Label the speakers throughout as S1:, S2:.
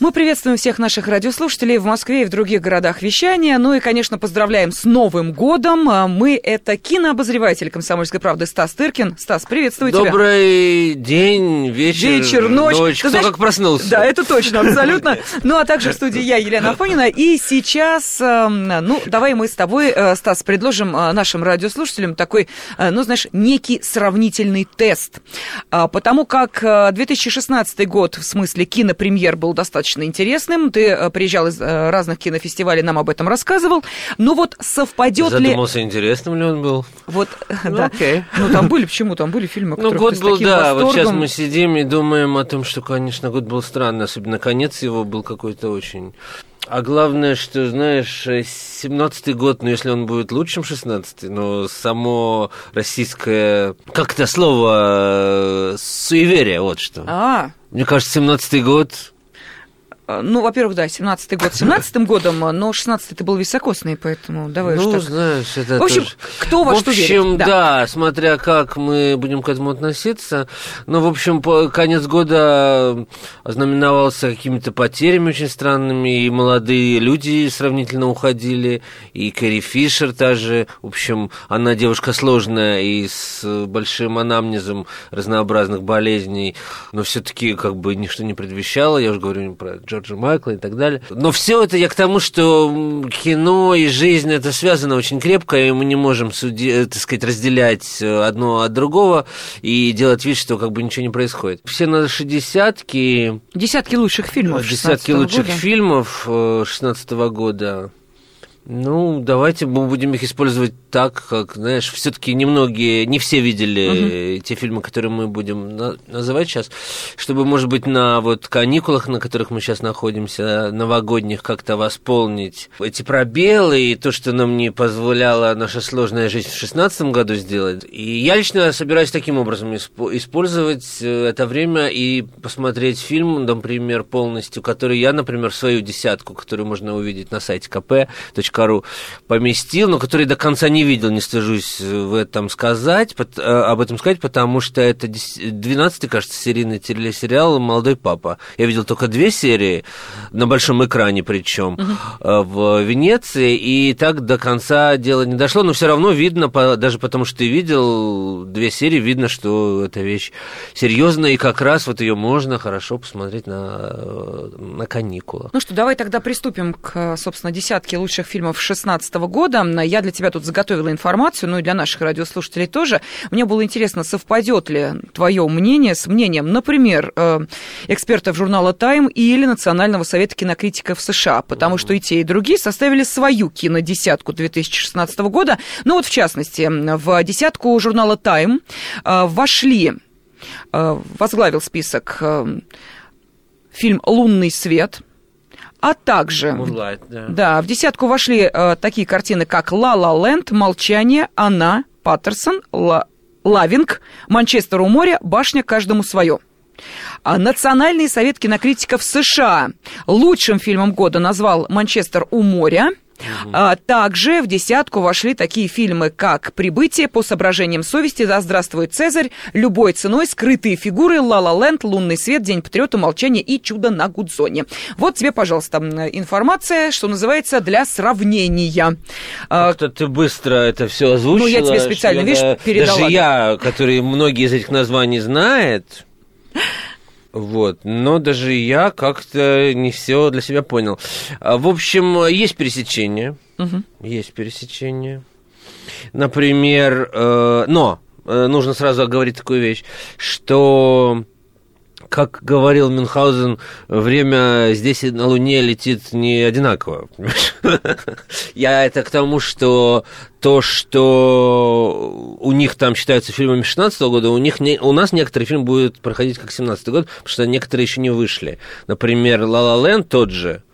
S1: Мы приветствуем всех наших радиослушателей в Москве и в других городах вещания. Ну и, конечно, поздравляем с Новым годом. А Мы — это кинообозреватель «Комсомольской правды» Стас Тыркин. Стас, приветствую тебя.
S2: Добрый день, вечер,
S1: Вечер, ночь.
S2: ночь.
S1: Ты
S2: Кто
S1: знаешь,
S2: как проснулся.
S1: Да, это точно, абсолютно. Ну, а также в студии я, Елена Афонина. И сейчас, эм, ну, давай мы с тобой, э, Стас, предложим э, нашим радиослушателям такой, э, ну, знаешь, некий сравнительный тест. А, Потому как э, 2016 год в смысле кинопремьер был достаточно интересным. Ты э, приезжал из э, разных кинофестивалей, нам об этом рассказывал. Ну вот совпадет ли...
S2: Задумался, интересным ли он был.
S1: Вот,
S2: Ну,
S1: да.
S2: окей.
S1: Ну, там были, почему? Там были фильмы,
S2: Ну, год был, да, вот сейчас
S1: восторгом-
S2: мы сидим и думаем о том, что, конечно, год был странный, особенно конец его был какой-то очень... А главное, что, знаешь, 17-й год, ну, если он будет лучшим 16-й, но само российское, как это слово, суеверие, вот что.
S1: А,
S2: Мне кажется, 17-й год
S1: ну, во-первых, да, 17-й год 17-м годом, э, но 16-й ты был високосный, поэтому давай
S2: ну,
S1: так.
S2: знаешь, это
S1: В общем,
S2: тоже-
S1: кто во
S2: в
S1: что
S2: общем,
S1: верит.
S2: да. смотря как мы будем к этому относиться. Но, в общем, конец года ознаменовался какими-то потерями очень странными, и молодые люди сравнительно уходили, и Кэрри Фишер та же. В общем, она девушка сложная и с большим анамнезом разнообразных болезней, но все-таки как бы ничто не предвещало. Я уже говорю про Джорджа Майкла и так далее. Но все это я к тому, что кино и жизнь это связано очень крепко, и мы не можем суди, э, так сказать, разделять э, одно от другого и делать вид, что как бы ничего не происходит. Все наши десятки,
S1: Десятки лучших фильмов
S2: десятки
S1: 16-го
S2: лучших
S1: года.
S2: фильмов 16 года. Ну, давайте мы будем их использовать так, как, знаешь, все-таки немногие, не все видели э, те фильмы, которые мы будем на- называть сейчас, чтобы, может быть, на вот каникулах, на которых мы сейчас находимся, новогодних, как-то восполнить эти пробелы и то, что нам не позволяла наша сложная жизнь в 2016 году сделать. И я лично собираюсь таким образом испо- использовать э, это время и посмотреть фильм, например, полностью, который я, например, свою десятку, которую можно увидеть на сайте kp.ru, поместил, но который до конца не видел, не стыжусь э, в этом сказать, э, об этом сказать, потому что это 12-й, кажется, серийный телесериал «Молодой папа». Я видел только две серии, на большом экране причем, в Венеции, и так до конца дело не дошло, но все равно видно, даже потому что ты видел две серии, видно, что эта вещь серьезная, и как раз вот ее можно хорошо посмотреть на, э, на каникулах.
S1: Ну что, давай тогда приступим к, собственно, десятке лучших фильмов 2016 года. Я для тебя тут заготовила информацию, ну и для наших радиослушателей тоже. Мне было интересно, совпадет ли твое мнение с мнением, например, э, экспертов журнала Time или Национального совета кинокритиков США, потому что и те, и другие составили свою кинодесятку 2016 года. Ну вот, в частности, в десятку журнала Time э, вошли, э, возглавил список фильм «Лунный свет», а также...
S2: Moonlight, да.
S1: Да, в десятку вошли э, такие картины, как «Ла Ла Ленд», «Молчание», «Она», «Паттерсон», «Ла... «Лавинг», «Манчестер у моря», «Башня каждому свое». А Национальный совет кинокритиков США лучшим фильмом года назвал «Манчестер у моря». А также в десятку вошли такие фильмы, как «Прибытие», «По соображениям совести», «Да здравствует Цезарь», «Любой ценой», «Скрытые фигуры», «Ла Ла Ленд», «Лунный свет», «День патриота», «Молчание» и «Чудо на Гудзоне». Вот тебе, пожалуйста, информация, что называется, для сравнения. А,
S2: Как-то ты быстро это все озвучила.
S1: Ну, я тебе специально, видишь,
S2: да-
S1: передала.
S2: Даже я, который многие из этих названий знает, вот, но даже я как-то не все для себя понял. А, В общем, есть пересечения.
S1: Мгм.
S2: Есть пересечения. Например, э, но э, нужно сразу оговорить такую вещь, что как говорил Мюнхгаузен, время здесь и на Луне летит не одинаково. Я это к тому, что то, что у них там считаются фильмами 16 года, у, них не, у нас некоторые фильмы будут проходить как 17 год, потому что некоторые еще не вышли. Например, «Ла Ла Ленд» тот же,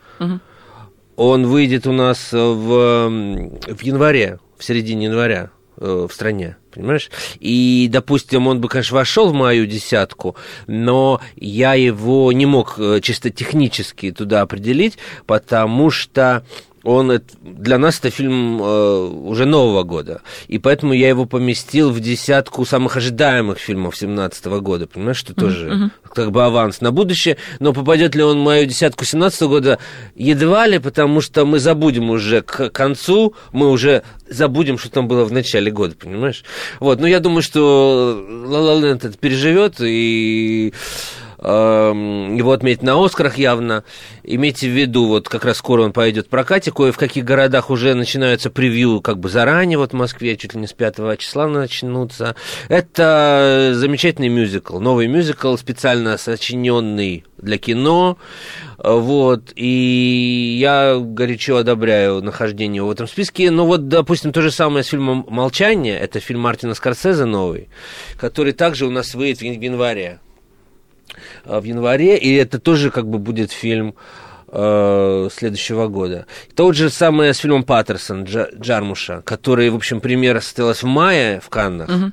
S2: он выйдет у нас в, в январе, в середине января в стране, понимаешь? И, допустим, он бы, конечно, вошел в мою десятку, но я его не мог э, чисто технически туда определить, потому что он для нас это фильм э, уже нового года, и поэтому я его поместил в десятку самых ожидаемых фильмов 17 года, понимаешь, что тоже mm-hmm. как бы аванс на будущее, но попадет ли он в мою десятку 17 года, едва ли, потому что мы забудем уже к концу, мы уже забудем, что там было в начале года, понимаешь? Вот, но я думаю, что La La Land это переживет, и его отметить на Оскарах явно. Имейте в виду, вот как раз скоро он пойдет в прокате, кое в каких городах уже начинаются превью как бы заранее, вот в Москве чуть ли не с 5 числа начнутся. Это замечательный мюзикл, новый мюзикл, специально сочиненный для кино, вот, и я горячо одобряю нахождение в этом списке. Но вот, допустим, то же самое с фильмом «Молчание», это фильм Мартина Скорсезе новый, который также у нас выйдет в январе. Э, в январе, и это тоже как бы будет фильм э, следующего года. То же самое с фильмом Паттерсон Джа, Джармуша, который, в общем, премьера состоялась в мае в Каннах. Угу.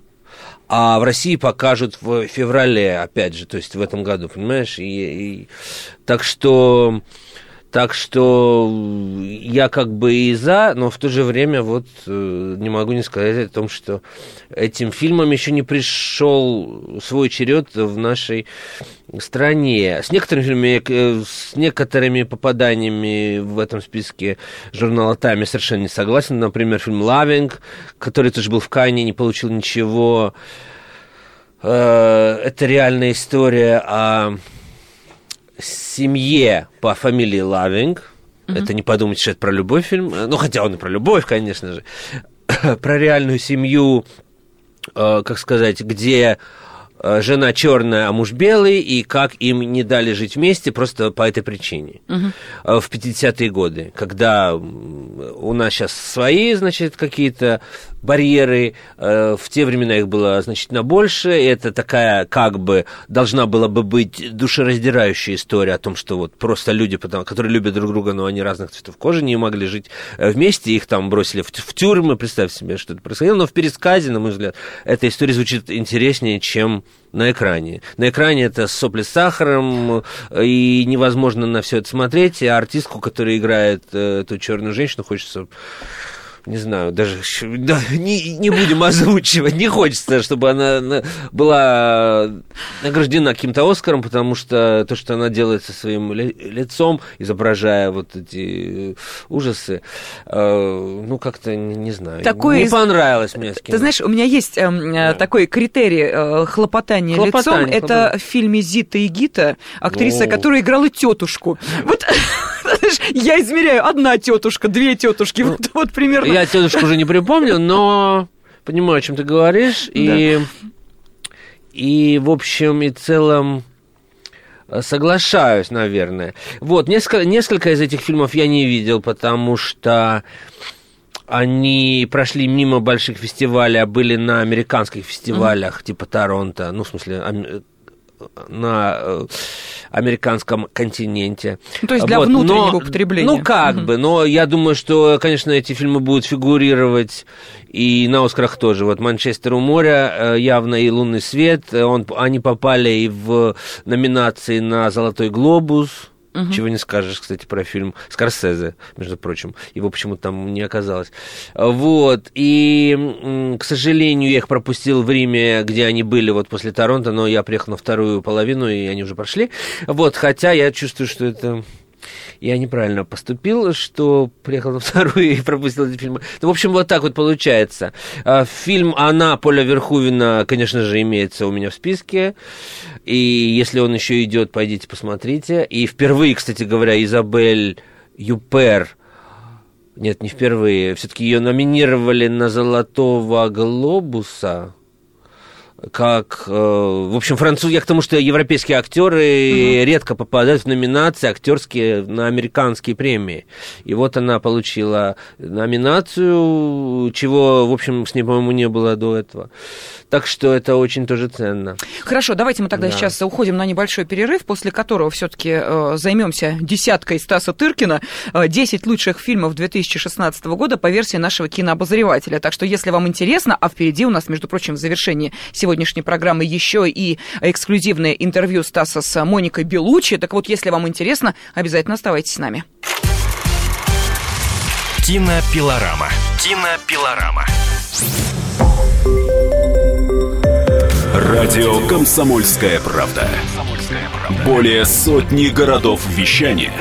S2: А в России покажут в феврале, опять же, то есть в этом году, понимаешь? И, и, так что так что я как бы и за, но в то же время вот э, не могу не сказать о том, что этим фильмом еще не пришел свой черед в нашей стране. С некоторыми фильмами, э, с некоторыми попаданиями в этом списке журнала Time совершенно не согласен. Например, фильм «Loving», который тоже был в Кане, не получил ничего. Э, это реальная история о семье по фамилии Лавинг. Mm-hmm. Это не подумать, что это про любовь фильм. Ну, хотя он и про любовь, конечно же. про реальную семью, э, как сказать, где Э, жена черная, а муж белый, и как им не дали жить вместе просто по этой причине. Угу. В 50-е годы, когда у нас сейчас свои, значит, какие-то барьеры, э, в те времена их было значительно больше, это такая, как бы, должна была бы быть душераздирающая история о том, что вот просто люди, которые любят друг друга, но они разных цветов кожи, не могли жить вместе, их там бросили в, тюрьмы, представь себе, что это происходило, но в пересказе, на мой взгляд, эта история звучит интереснее, чем на экране. На экране это сопли с сахаром, и невозможно на все это смотреть. А артистку, которая играет э, эту черную женщину, хочется не знаю, даже да, не, не будем озвучивать, не хочется, чтобы она была награждена каким-то Оскаром, потому что то, что она делает со своим лицом, изображая вот эти ужасы, э, ну, как-то, не, не знаю, такой не понравилось мне.
S1: Ты знаешь, у меня есть э, да. такой критерий э, хлопотания, хлопотание, лицом. Хлопотание. Это в фильме «Зита и Гита», актриса, О. которая играла тетушку. Вот я измеряю одна тетушка, две тетушки, вот, вот примерно.
S2: Я тетушку уже не припомню, но понимаю, о чем ты говоришь. И, и в общем и целом соглашаюсь, наверное. Вот, несколько, несколько из этих фильмов я не видел, потому что они прошли мимо больших фестивалей, а были на американских фестивалях, mm-hmm. типа Торонто, ну, в смысле, на э, американском континенте.
S1: Ну, то есть для вот. внутреннего но, употребления.
S2: Ну, как угу. бы, но я думаю, что, конечно, эти фильмы будут фигурировать и на Оскарах тоже. Вот «Манчестер у моря» э, явно и «Лунный свет», он, они попали и в номинации на «Золотой глобус», Угу. Чего не скажешь, кстати, про фильм Скорсезе, между прочим. Его почему-то там не оказалось. Вот. И, к сожалению, я их пропустил в Риме, где они были вот после Торонто, но я приехал на вторую половину, и они уже прошли. Вот. Хотя я чувствую, что это я неправильно поступил, что приехал на вторую и пропустил эти фильмы. Ну, в общем, вот так вот получается. А, фильм «Она» Поля Верхувина, конечно же, имеется у меня в списке. И если он еще идет, пойдите посмотрите. И впервые, кстати говоря, Изабель Юпер нет, не впервые. Все-таки ее номинировали на Золотого глобуса как, э, в общем, француз, я к тому, что европейские актеры угу. редко попадают в номинации актерские на американские премии. И вот она получила номинацию, чего, в общем, с ней, по-моему, не было до этого. Так что это очень тоже ценно.
S1: Хорошо, давайте мы тогда да. сейчас уходим на небольшой перерыв, после которого все-таки э, займемся десяткой Стаса Тыркина. Э, 10 лучших фильмов 2016 года по версии нашего кинообозревателя. Так что, если вам интересно, а впереди у нас, между прочим, в завершении сегодняшней программы еще и эксклюзивное интервью Стаса с Моникой Белучи. Так вот, если вам интересно, обязательно оставайтесь с нами.
S3: Кинопилорама. Кинопилорама.
S4: Радио «Комсомольская правда». Более сотни городов вещания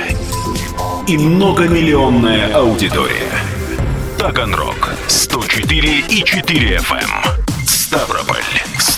S4: и многомиллионная аудитория. Таганрог 104 и 4 FM. Эм. Ставрополь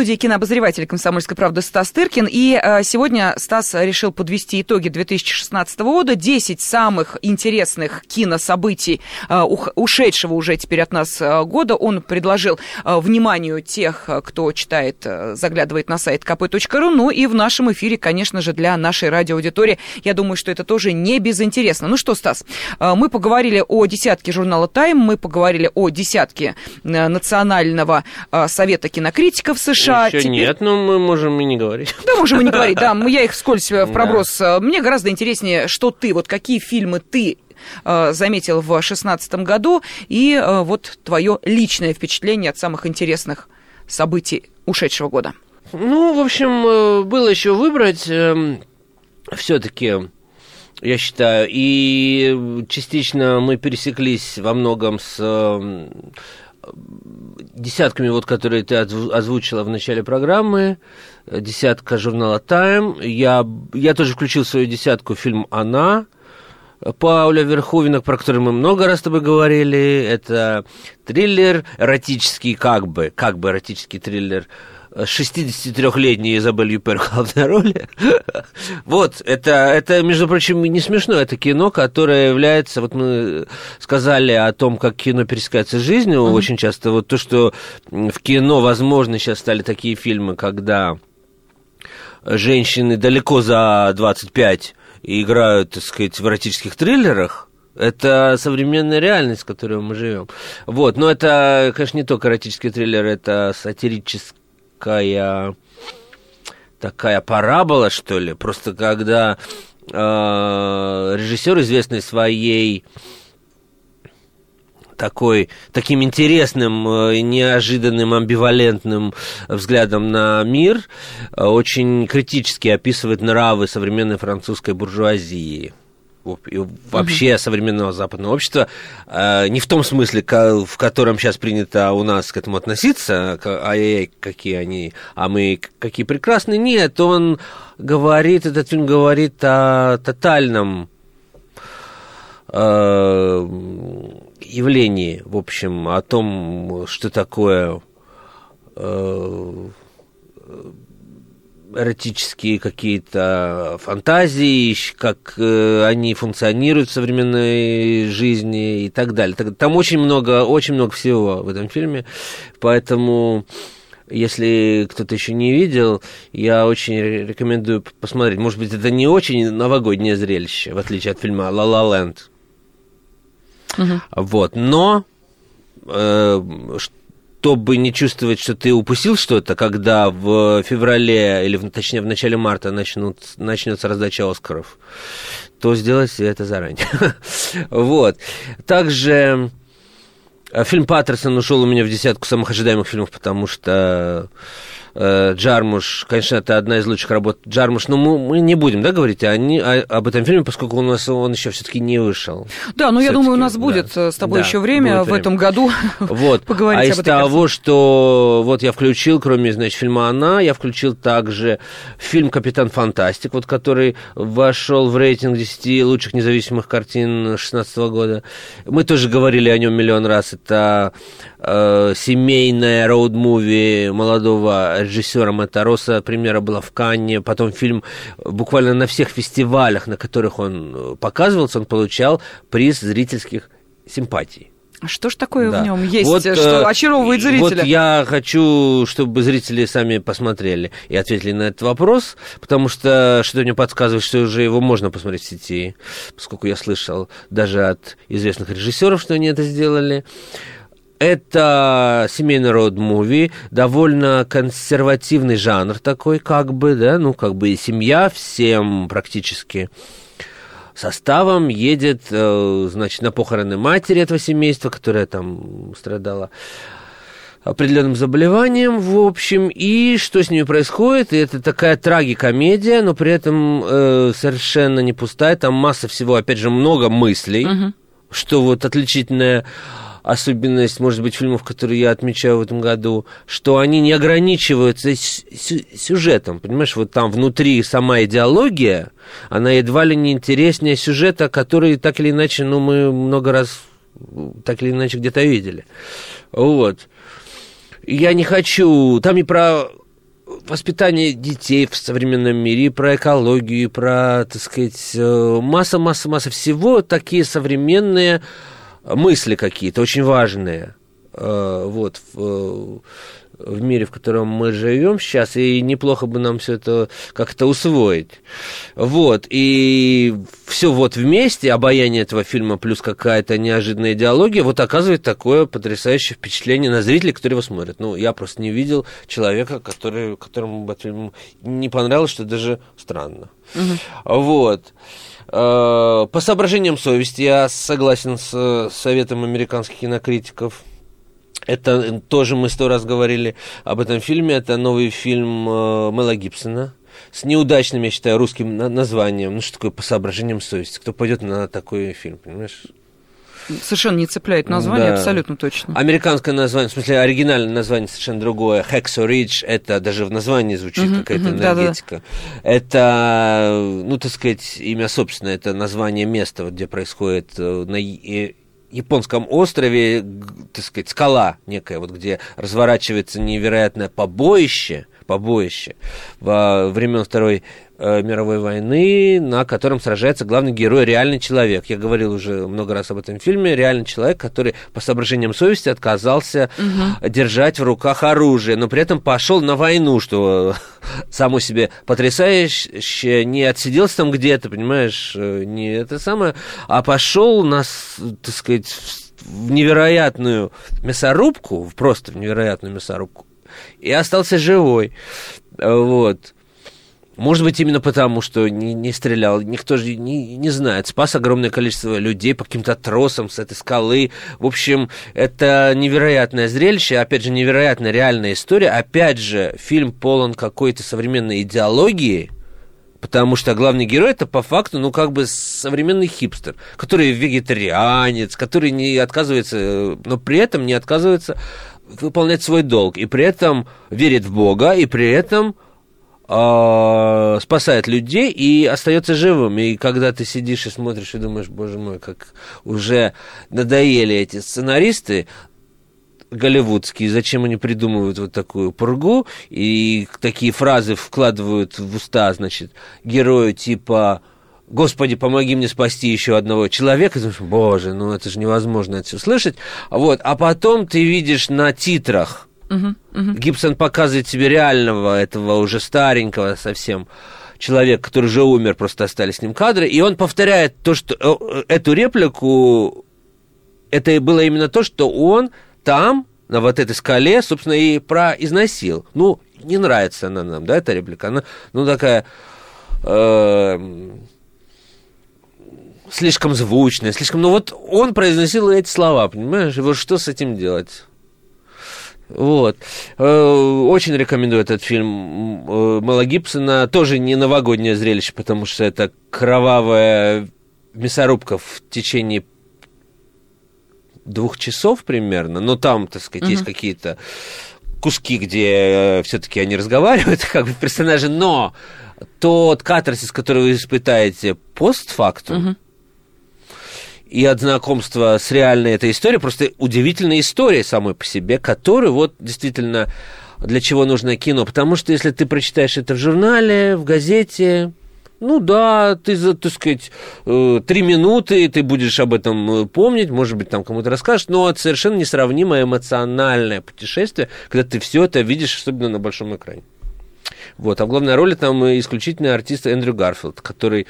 S1: студии кинообозреватель «Комсомольской правды» Стас Тыркин. И э, сегодня Стас решил подвести итоги 2016 года. 10 самых интересных кинособытий э, ушедшего уже теперь от нас э, года он предложил вниманию тех, кто читает, заглядывает на сайт kp.ru. Ну и в нашем эфире, конечно же, для нашей радиоаудитории, я думаю, что это тоже не безинтересно. Ну что, Стас, мы поговорили о десятке журнала «Тайм», мы поговорили о десятке Национального совета кинокритиков США, США.
S2: Еще теперь... нет, но мы можем и не говорить.
S1: Да, можем и не говорить, да. Я их скользь в проброс. Да. Мне гораздо интереснее, что ты, вот какие фильмы ты э, заметил в 2016 году, и э, вот твое личное впечатление от самых интересных событий ушедшего года.
S2: Ну, в общем, э, было еще выбрать эм, все-таки я считаю. И частично мы пересеклись во многом с эм, десятками, вот, которые ты озвучила в начале программы, десятка журнала Time. Я, я тоже включил в свою десятку фильм «Она», Пауля Верховина, про который мы много раз с тобой говорили. Это триллер эротический, как бы, как бы эротический триллер 63-летней Изабель Юпер в главной роли. вот, это, это, между прочим, не смешно, это кино, которое является, вот мы сказали о том, как кино пересекается с жизнью, mm-hmm. очень часто вот то, что в кино, возможно, сейчас стали такие фильмы, когда женщины далеко за 25 и играют, так сказать, в эротических триллерах, это современная реальность, в которой мы живем. Вот, но это, конечно, не только эротический триллер, это сатирический такая такая парабола, что ли, просто когда э, режиссер, известный своей такой, таким интересным, э, неожиданным, амбивалентным взглядом на мир, э, очень критически описывает нравы современной французской буржуазии и вообще угу. современного западного общества, э, не в том смысле, в котором сейчас принято у нас к этому относиться, ай-яй, какие они, а мы какие прекрасные, нет, он говорит, этот фильм говорит о тотальном э, явлении, в общем, о том, что такое э, эротические какие-то фантазии, как э, они функционируют в современной жизни и так далее. Там очень много, очень много всего в этом фильме, поэтому если кто-то еще не видел, я очень рекомендую посмотреть. Может быть, это не очень новогоднее зрелище, в отличие от фильма «Ла Ла Ленд». Угу. Вот, но э, чтобы не чувствовать, что ты упустил что-то, когда в феврале, или точнее в начале марта начнут, начнется раздача Оскаров, то сделайте это заранее. вот. Также э, фильм Паттерсон ушел у меня в десятку самых ожидаемых фильмов, потому что Э, Джармуш, конечно, это одна из лучших работ Джармуш, но мы, мы не будем, да, говорить они, о, об этом фильме, поскольку у нас он еще все-таки не вышел.
S1: Да, но я думаю, у нас будет да. с тобой да, еще время в время. этом году
S2: вот. поговорить а об из того, что вот я включил, кроме, значит, фильма «Она», я включил также фильм «Капитан Фантастик», вот который вошел в рейтинг 10 лучших независимых картин 2016 года. Мы тоже говорили о нем миллион раз. Это э, семейное роуд-муви молодого режиссера Матароса. Премьера была в Канне. Потом фильм буквально на всех фестивалях, на которых он э, показывался, он получал приз зрительских симпатий.
S1: А что ж такое да. в нем есть, вот, что э, очаровывает зрителя?
S2: Вот я хочу, чтобы зрители сами посмотрели и ответили на этот вопрос, потому что что-то мне подсказывает, что уже его можно посмотреть в сети, поскольку я слышал даже от известных режиссеров, что они это сделали. Это семейный род-муви, довольно консервативный жанр такой, как бы, да, ну, как бы и семья всем практически. составом едет, э, значит, на похороны матери этого семейства, которая там страдала определенным заболеванием, в общем, и что с ними происходит, и это такая трагикомедия, но при этом э, совершенно не пустая, там масса всего, опять же, много мыслей,
S1: Мгм.
S2: что вот отличительная особенность, может быть, фильмов, которые я отмечаю в этом году, что они не ограничиваются сюжетом, понимаешь, вот там внутри сама идеология, она едва ли не интереснее сюжета, который так или иначе, ну, мы много раз так или иначе где-то видели. Вот. Я не хочу... Там и про воспитание детей в современном мире, и про экологию, и про, так сказать, масса-масса-масса всего, такие современные мысли какие-то, очень важные, э, вот, в, в мире, в котором мы живем сейчас, и неплохо бы нам все это как-то усвоить. Вот, и все вот вместе, обаяние этого фильма плюс какая-то неожиданная идеология, вот оказывает такое потрясающее впечатление на зрителей, которые его смотрят. Ну, я просто не видел человека, который, которому этот фильм не понравилось, что даже странно. Вот. Э, По соображениям совести я согласен с э, советом американских кинокритиков. Это тоже мы сто раз говорили об этом фильме. Это новый фильм э, Мэла Гибсона с неудачным, я считаю, русским на- названием. Ну, что такое по соображениям совести? Кто пойдет на такой фильм, понимаешь?
S1: Совершенно не цепляет название,
S2: Да.
S1: абсолютно точно.
S2: Американское название, в смысле, оригинальное название совершенно другое. Hexo Ridge, это даже в названии звучит
S1: Мгм,
S2: какая-то
S1: да-да-да.
S2: энергетика. Это, ну, так сказать, имя собственное, это название места, вот где происходит э, на я- японском острове, так сказать, скала некая, вот где разворачивается невероятное побоище, побоище во времен Второй э, мировой войны, на котором сражается главный герой, реальный человек. Я говорил уже много раз об этом фильме. Реальный человек, который по соображениям совести отказался держать в руках оружие, но при этом пошел на войну, что само себе потрясающе, не отсиделся там где-то, понимаешь, э, не это самое, а пошел на, так сказать, в невероятную мясорубку, просто в невероятную мясорубку, и остался живой. Вот. Может быть, именно потому, что не, не стрелял. Никто же не, не знает. Спас огромное количество людей по каким-то тросам с этой скалы. В общем, это невероятное зрелище. Опять же, невероятная реальная история. Опять же, фильм полон какой-то современной идеологии. Потому что главный герой это по факту, ну, как бы современный хипстер, который вегетарианец, который не отказывается, э, но при этом не отказывается выполнять свой долг. И при этом верит в Бога, и при этом а, спасает людей и остается живым. И когда ты сидишь и смотришь и думаешь, боже мой, как уже надоели эти сценаристы, голливудские, зачем они придумывают вот такую пургу и такие фразы вкладывают в уста, значит, герою типа Господи, помоги мне спасти еще одного человека. И думаешь, боже, ну это же невозможно это все слышать. Вот, а потом ты видишь на титрах, Гибсон показывает тебе реального, этого уже старенького совсем человека, который уже умер, просто остались с ним кадры, и он повторяет то, что э, эту реплику, это было именно то, что он там, на вот этой скале, собственно, и произносил. Ну, не нравится она нам, да, эта реплика. Она, ну, такая... э, слишком звучная, слишком... Ну, вот он произносил эти слова, понимаешь? И вот что с этим делать? Вот. Э, Очень рекомендую этот фильм э, Мэла Гибсона. Тоже не новогоднее зрелище, потому что это кровавая мясорубка в течение двух часов примерно. Но там, так сказать, есть какие-то куски, где все-таки они разговаривают, как бы персонажи, но тот катарсис, который вы испытаете постфактум, и от знакомства с реальной этой историей, просто удивительная история самой по себе, которую вот действительно для чего нужно кино. Потому что если ты прочитаешь это в журнале, в газете, ну да, ты, за, так сказать, э, три минуты, ты будешь об этом э, помнить, может быть, там кому-то расскажешь, но это совершенно несравнимое эмоциональное путешествие, когда ты все это видишь, особенно на большом экране. Вот, а в главной роли там исключительный артист Эндрю Гарфилд, который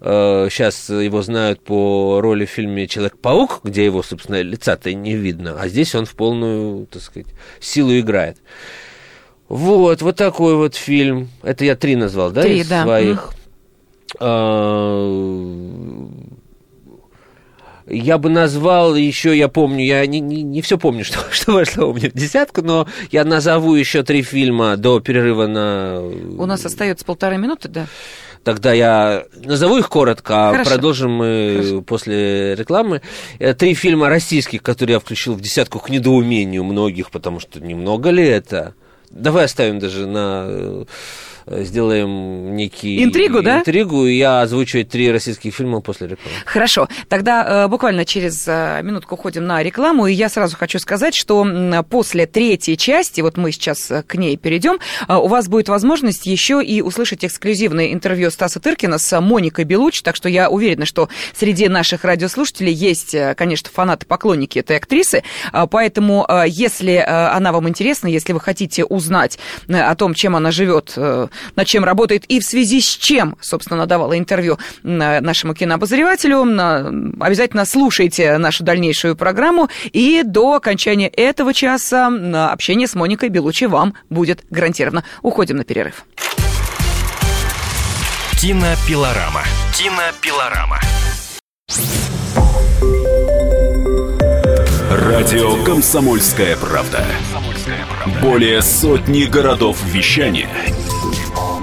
S2: э, сейчас его знают по роли в фильме Человек-паук, где его, собственно, лица-то не видно, а здесь он в полную, так сказать, силу играет. Вот, вот такой вот фильм. Это я три назвал, да,
S1: Три,
S2: из
S1: да.
S2: своих. А, я бы назвал еще, я помню, я не, не, не все помню, что, что вошло у меня в десятку, но я назову еще три фильма до перерыва на...
S1: У нас остается полторы минуты, да?
S2: Тогда я назову их коротко, а
S1: Хорошо.
S2: продолжим мы
S1: Хорошо.
S2: после рекламы. Э, Три фильма российских, которые я включил в десятку к недоумению многих, потому что немного ли это? Давай оставим даже на... э, Сделаем некий...
S1: Интригу, да?
S2: Интригу, и я озвучу эти три российских фильма после рекламы.
S1: Хорошо, тогда э, буквально через э, минутку уходим на рекламу, и я сразу хочу сказать, что после третьей части, вот мы сейчас к ней перейдем, у вас будет возможность еще и услышать эксклюзивное интервью Стаса Тыркина с Моникой Белуч, так что я уверена, что среди наших радиослушателей есть, конечно, фанаты-поклонники этой актрисы, поэтому если она вам интересна, если вы хотите узнать о том, чем она живет, над чем работает и в связи с чем, собственно, давала интервью м, нашему кинообозревателю, м, обязательно слушайте нашу дальнейшую программу, и до окончания этого часа м, общение с Моникой Белучи вам будет гарантировано. Уходим на перерыв.
S3: Кинопилорама. Кинопилорама.
S4: Радио «Комсомольская правда». Более сотни городов вещания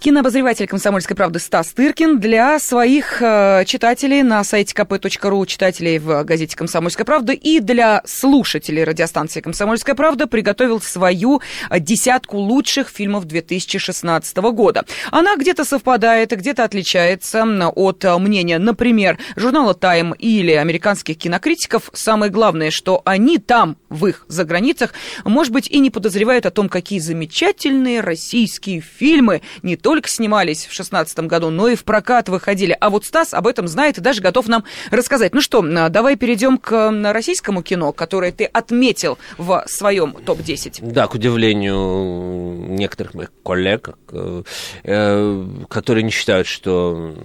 S1: Кинообозреватель «Комсомольской правды» Стас Тыркин для своих э, читателей на сайте kp.ru, читателей в газете «Комсомольская правда» и для слушателей радиостанции «Комсомольская правда» приготовил свою десятку лучших фильмов 2016 года. Она где-то совпадает, где-то отличается от мнения, например, журнала «Тайм» или американских кинокритиков. Самое главное, что они там, в их заграницах, может быть, и не подозревают о том, какие замечательные российские фильмы не только снимались в 2016 году, но и в прокат выходили. А вот Стас об этом знает и даже готов нам рассказать. Ну что, а, давай перейдем к российскому кино, которое ты отметил в своем топ-10.
S2: Да, к удивлению некоторых моих коллег, э, э, которые не считают, что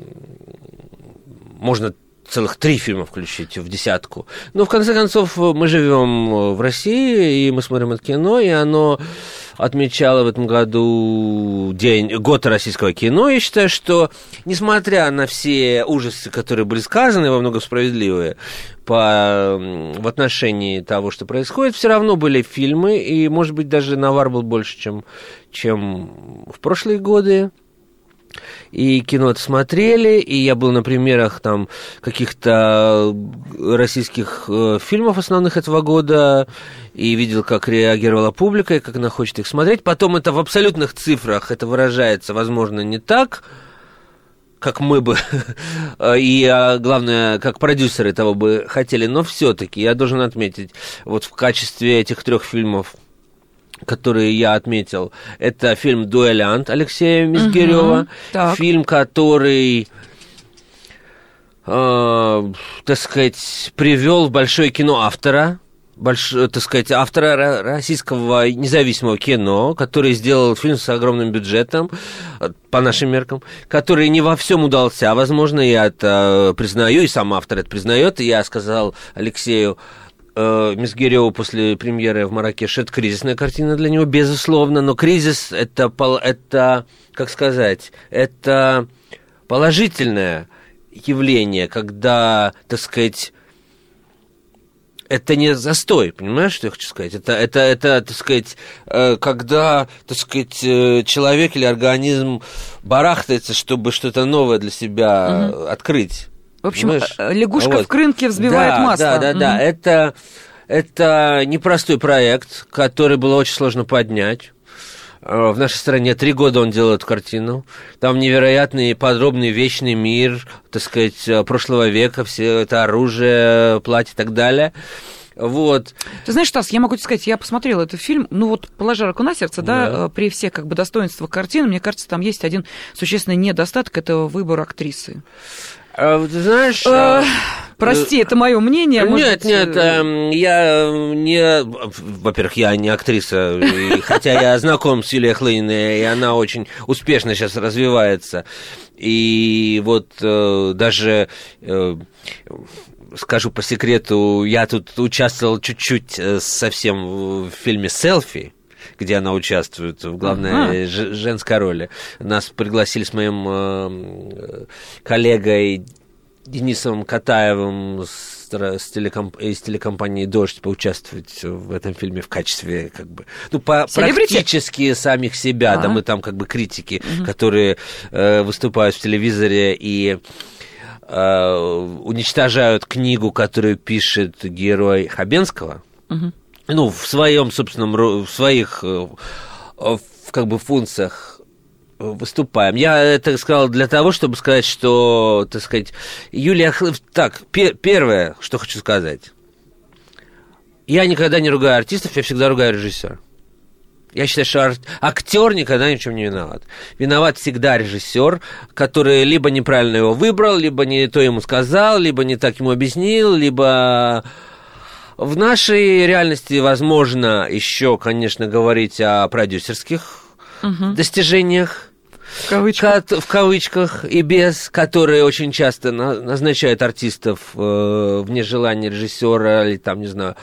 S2: можно целых три фильма включить в десятку. Но в конце концов мы живем в России, и мы смотрим это кино, и оно отмечало в этом году день, год российского кино. Я считаю, что несмотря на все ужасы, которые были сказаны, во многом справедливые, по, в отношении того, что происходит, все равно были фильмы, и, может быть, даже навар был больше, чем, чем в прошлые годы и кино смотрели, и я был на примерах там каких-то российских э, фильмов основных этого года, и видел, как реагировала публика, и как она хочет их смотреть. Потом это в абсолютных цифрах, это выражается, возможно, не так, как мы бы, и а, главное, как продюсеры того бы хотели, но все-таки я должен отметить, вот в качестве этих трех фильмов которые я отметил, это фильм «Дуэлянт» Алексея Мизгирева,
S1: так.
S2: фильм, который, э, так сказать, привел в большое кино автора, больш, так сказать, автора ро- российского независимого кино, который сделал фильм с огромным бюджетом, э, по нашим меркам, который не во всем удался, возможно, я это признаю, и сам автор это признает, и я сказал Алексею, э, Мизгиреву после премьеры в Маракеше, это кризисная картина для него, безусловно, но кризис это, это как сказать, это положительное явление, когда, так сказать, это не застой, понимаешь, что я хочу сказать? Это, это, это так сказать, э, когда, так сказать, э, человек или организм барахтается, чтобы что-то новое для себя э, открыть.
S1: В общем,
S2: Понимаешь?
S1: э, лягушка
S2: Вот.
S1: в крынке взбивает
S2: да,
S1: масло.
S2: Да, да, да.
S1: Мгм.
S2: Это, это непростой проект, который было очень сложно поднять. Э, В нашей стране три года он делал эту картину. Там невероятный, подробный, вечный мир, так сказать, э, прошлого века, все это оружие, платье и так далее. Вот.
S1: Ты знаешь, Стас, я могу тебе сказать, я посмотрела этот фильм, ну вот, положа руку на сердце, да,
S2: Да.
S1: при всех как бы достоинствах картины, мне кажется, там есть один существенный недостаток, это выбор актрисы.
S2: А, ты знаешь...
S1: Э,
S2: а,
S1: Прости, это мое мнение. может
S2: Нет,
S1: быть,
S2: нет,
S1: э,
S2: эм, я не... Во-первых, я не актриса, и хотя я знаком с Юлией Хлыниной, и она очень успешно сейчас развивается. И вот э, даже... э, Скажу по секрету, я тут участвовал чуть-чуть э, совсем в фильме «Селфи», где она участвует в главной ж- женской роли. Нас пригласили с моим э, коллегой Денисом Катаевым с, телекомп- из телекомпании «Дождь» поучаствовать в этом фильме в качестве, как бы, ну, по,
S1: Селебрити?
S2: практически самих себя, да,
S1: Ага.
S2: мы там как бы критики, которые э, выступают в телевизоре и э, уничтожают книгу, которую пишет герой Хабенского, ну, в своем собственном, в своих, э, э, как бы, функциях э, выступаем. Я это сказал для того, чтобы сказать, что, так сказать, Юлия Так, пе- первое, что хочу сказать. Я никогда не ругаю артистов, я всегда ругаю режиссера. Я считаю, что ар- актер никогда ни в чем не виноват. Виноват всегда режиссер, который либо неправильно его выбрал, либо не то ему сказал, либо не так ему объяснил, либо в нашей реальности возможно еще, конечно, говорить о продюсерских достижениях.
S1: В кавычках.
S2: В кавычках и без, которые очень часто на- назначают артистов э, вне желания режиссера или там, не знаю,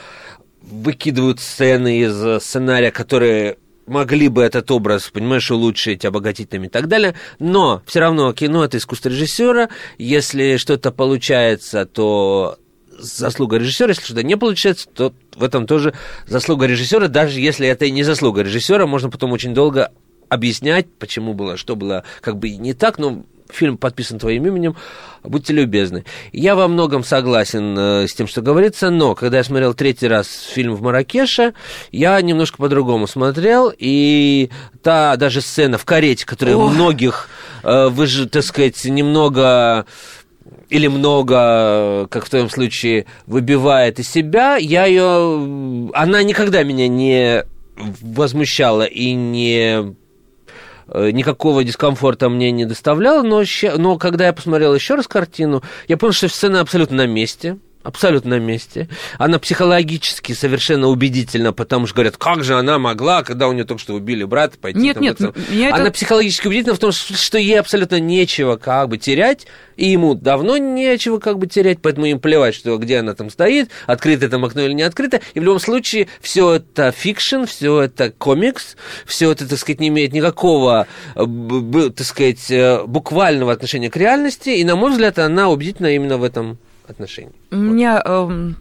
S2: выкидывают сцены из сценария, которые могли бы этот образ, понимаешь, улучшить, обогатить там и так далее. Но все равно кино это искусство режиссера. Если что-то получается, то заслуга режиссера, если что-то не получается, то в этом тоже заслуга режиссера, даже если это и не заслуга режиссера, можно потом очень долго объяснять, почему было, что было как бы не так, но фильм подписан твоим именем, будьте любезны. Я во многом согласен э, с тем, что говорится, но когда я смотрел третий раз фильм в Маракеше, я немножко по-другому смотрел, и та даже сцена в карете, которая
S1: Ох.
S2: многих, э, вы же, так сказать, немного или много, как в твоем случае, выбивает из себя, я ее... Она никогда меня не возмущала и не э, никакого дискомфорта мне не доставляла, но, но когда я посмотрел еще раз картину, я понял, что сцена абсолютно на месте. Абсолютно на месте. Она психологически совершенно убедительна, потому что говорят, как же она могла, когда у нее только что убили брата, пойти
S1: Нет,
S2: там
S1: нет,
S2: это- Она психологически убедительна в том, что ей абсолютно нечего как бы терять, и ему давно нечего как бы терять, поэтому им плевать, что где она там стоит, открыто там окно или не открыто, и в любом случае все это fiction, все это комикс, все это, так сказать, не имеет никакого, э, так сказать, э, буквального отношения к реальности, и, на мой взгляд, она убедительна именно в этом отношении.
S1: Меня эм,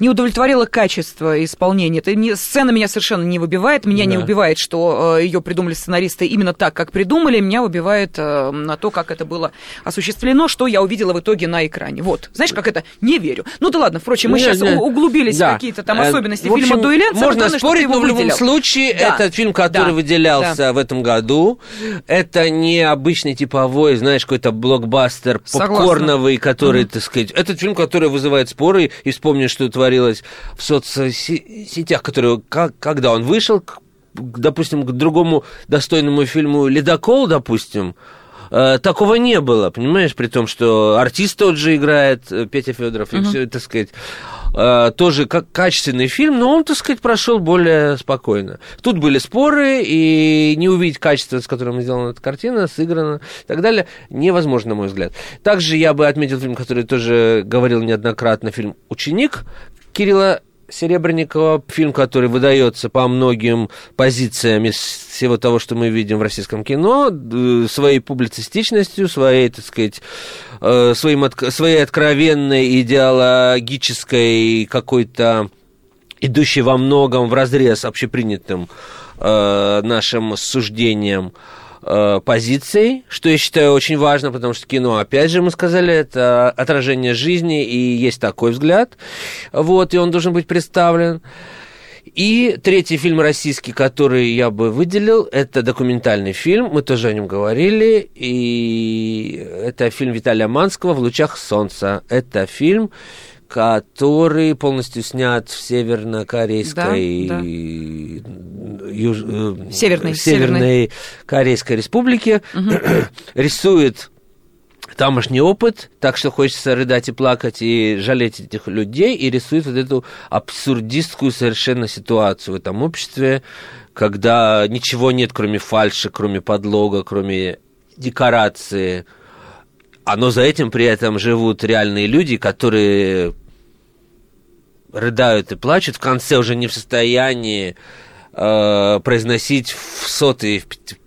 S1: не удовлетворило качество исполнения. Это не, сцена меня совершенно не выбивает. Меня не
S2: Да.
S1: убивает, что ее придумали сценаристы именно так, как придумали. Меня выбивает э, на то, как это было осуществлено, что я увидела в итоге на экране. Вот. Знаешь, как это? Не верю. Ну да ладно, впрочем, мы
S2: Нет,
S1: сейчас
S2: нет.
S1: углубились
S2: Да.
S1: в какие-то там
S2: Э,
S1: особенности
S2: в общем,
S1: фильма «Дуэлянт». Самое
S2: Можно
S1: главное,
S2: спорить, но в любом
S1: выделил.
S2: случае
S1: Да.
S2: этот фильм, который
S1: Да.
S2: выделялся
S1: Да.
S2: в этом году, это не обычный типовой, знаешь, какой-то блокбастер
S1: Согласна.
S2: попкорновый, который, так сказать... Этот фильм, который вызывает споры, и вспомни, что творилось в соцсетях, которые, как, когда он вышел, к- допустим, к другому достойному фильму «Ледокол», допустим, э, такого не было, понимаешь, при том, что артист тот же играет, э, Петя Федоров, и все, так сказать, э, тоже как качественный фильм, но он, так сказать, прошел более спокойно. Тут были споры, и не увидеть качество, с которым сделана эта картина, сыграна и так далее, невозможно, на мой взгляд. Также я бы отметил фильм, который тоже говорил неоднократно, фильм «Ученик» Кирилла Серебренникова, фильм, который выдается по многим позициям из всего того, что мы видим в российском кино, д- своей публицистичностью, своей, так сказать, э, своим, своей откровенной идеологической какой-то идущей во многом в разрез общепринятым э, нашим суждением э, позицией, что я считаю очень важно, потому что кино, опять же, мы сказали, это отражение жизни, и есть такой взгляд, вот, и он должен быть представлен. И третий фильм российский, который я бы выделил, это документальный фильм, мы тоже о нем говорили, и это фильм Виталия Манского «В лучах солнца». Это фильм, который полностью снят в северно-корейской
S1: Да, да.
S2: юж- э,
S1: Северной,
S2: Северной Корейской Республике, рисует тамошний опыт, так что хочется рыдать и плакать и жалеть этих людей, и рисует вот эту абсурдистскую совершенно ситуацию в этом обществе, когда ничего нет, кроме фальши, кроме подлога, кроме декорации, а но за этим при этом живут реальные люди, которые рыдают и плачут, в конце уже не в состоянии э, произносить в сотый,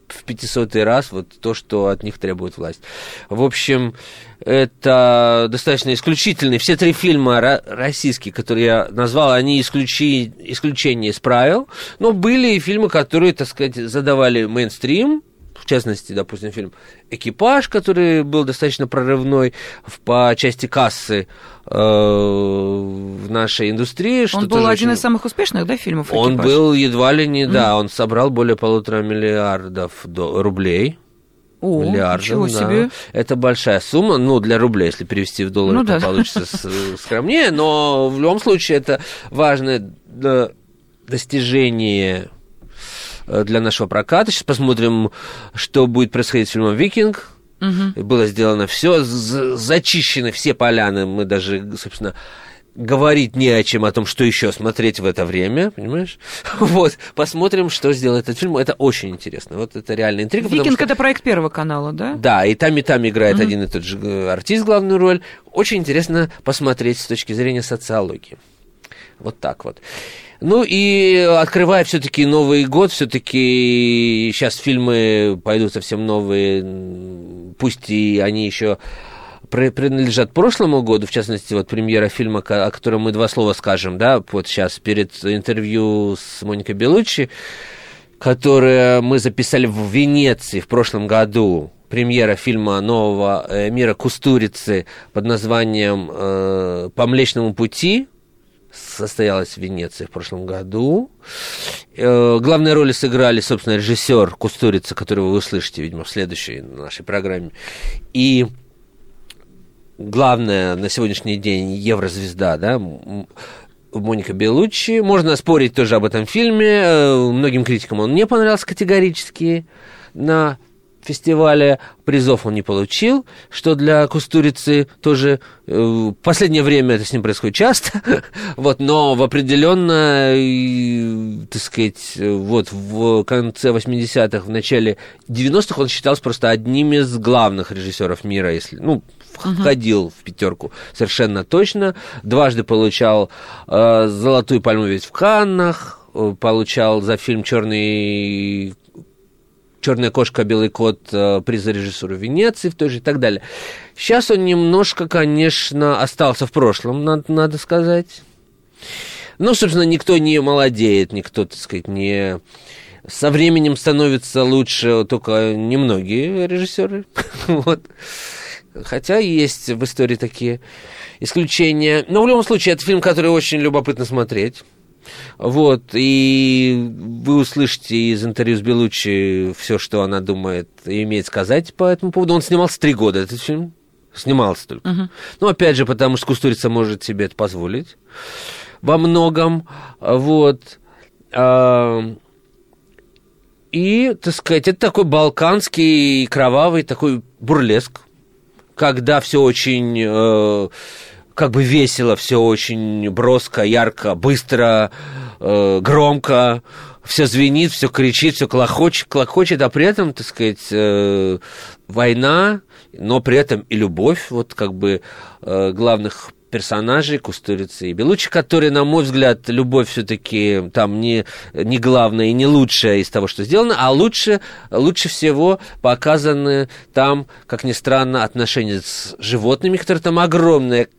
S2: в пятисотый раз вот то, что от них требует власть. В общем, это достаточно исключительный. Все три фильма российские, которые я назвал, они исключи, исключение из правил, но были и фильмы, которые, так сказать, задавали мейнстрим, частности, допустим, фильм «Экипаж», который был достаточно прорывной в, по части кассы э, в нашей индустрии.
S1: Он был один очень... из самых успешных, да, фильмов «Экипаж»?
S2: Он был едва ли не, mm-hmm. да, он собрал более полутора миллиардов до... рублей.
S1: О, миллиардов, ничего да. себе.
S2: Это большая сумма, ну, для рублей, если перевести в доллары, ну, то да. получится скромнее, но в любом случае это важное достижение Э, для нашего проката. Сейчас посмотрим, что будет происходить с фильмом «Викинг». Угу. Было сделано все, зачищены все поляны. Мы даже, собственно, говорить не о чем, о том, что еще смотреть в это время, понимаешь? Вот, посмотрим, что сделает этот фильм. Это очень интересно. Вот это реальная интрига.
S1: «Викинг» что... это проект Первого канала, да?
S2: Да, и там, и там играет угу. один и тот же э, артист главную роль. Очень интересно посмотреть с точки зрения социологии. Вот так вот. Ну и открывая все-таки Новый год, все-таки сейчас фильмы пойдут совсем новые, пусть и они еще принадлежат прошлому году, в частности, вот премьера фильма, о котором мы два слова скажем, да, вот сейчас перед интервью с Моникой Белуччи, которое мы записали в Венеции в прошлом году, премьера фильма нового э, мира Кустурицы под названием э, «По Млечному пути», состоялась в Венеции в прошлом году. Э, главные роли сыграли, собственно, режиссер Кустурица, которого вы услышите, видимо, в следующей нашей программе. И главная на сегодняшний день еврозвезда, да, Моника Белуччи. Можно спорить тоже об этом фильме. Э, многим критикам он не понравился категорически на фестиваля призов он не получил, что для Кустурицы тоже э, в последнее время это с ним происходит часто, вот, но в определенно, так сказать, вот в конце 80-х, в начале 90-х он считался просто одним из главных режиссеров мира, если, ну, входил uh-huh. в пятерку совершенно точно, дважды получал э, золотую пальму ведь в Каннах, э, получал за фильм Черный Черная кошка, белый кот, э, приз за режиссуру Венеции в той же и так далее. Сейчас он немножко, конечно, остался в прошлом, надо, надо сказать. Ну, собственно, никто не молодеет, никто, так сказать, не... Со временем становится лучше только немногие режиссеры. вот. Хотя есть в истории такие исключения. Но в любом случае, это фильм, который очень любопытно смотреть. Вот, и вы услышите из интервью с Белучи все, что она думает и имеет сказать по этому поводу. Он снимался три года, этот фильм. Снимался только. Uh-huh. Ну, опять же, потому что Кустурица может себе это позволить во многом. Вот. А, и, так сказать, это такой балканский, кровавый такой бурлеск, когда все очень э, как бы весело, все очень броско, ярко, быстро, э, громко, все звенит, все кричит, все клохочет, клохочет, а при этом, так сказать, э, война, но при этом и любовь, вот как бы э, главных персонажей Кустурицы и Белучи, которые, на мой взгляд, любовь все-таки там не, не главная и не лучшая из того, что сделано, а лучше, лучше всего показаны там, как ни странно, отношения с животными, которые там огромное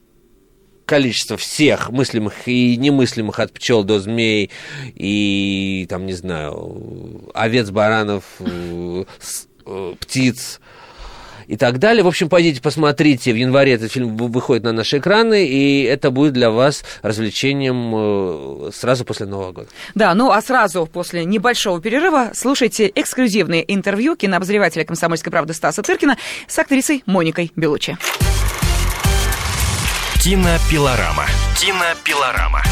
S2: количество всех мыслимых и немыслимых от пчел до змей и там не знаю овец, баранов, э, птиц и так далее. В общем, пойдите посмотрите. В январе этот фильм выходит на наши экраны, и это будет для вас развлечением э, сразу после Нового года.
S1: Да, ну а сразу после небольшого перерыва слушайте эксклюзивные интервью кинообозревателя «Комсомольской правды» Стаса Циркина с актрисой Моникой Белучи.
S3: Кинопилорама. Кинопилорама.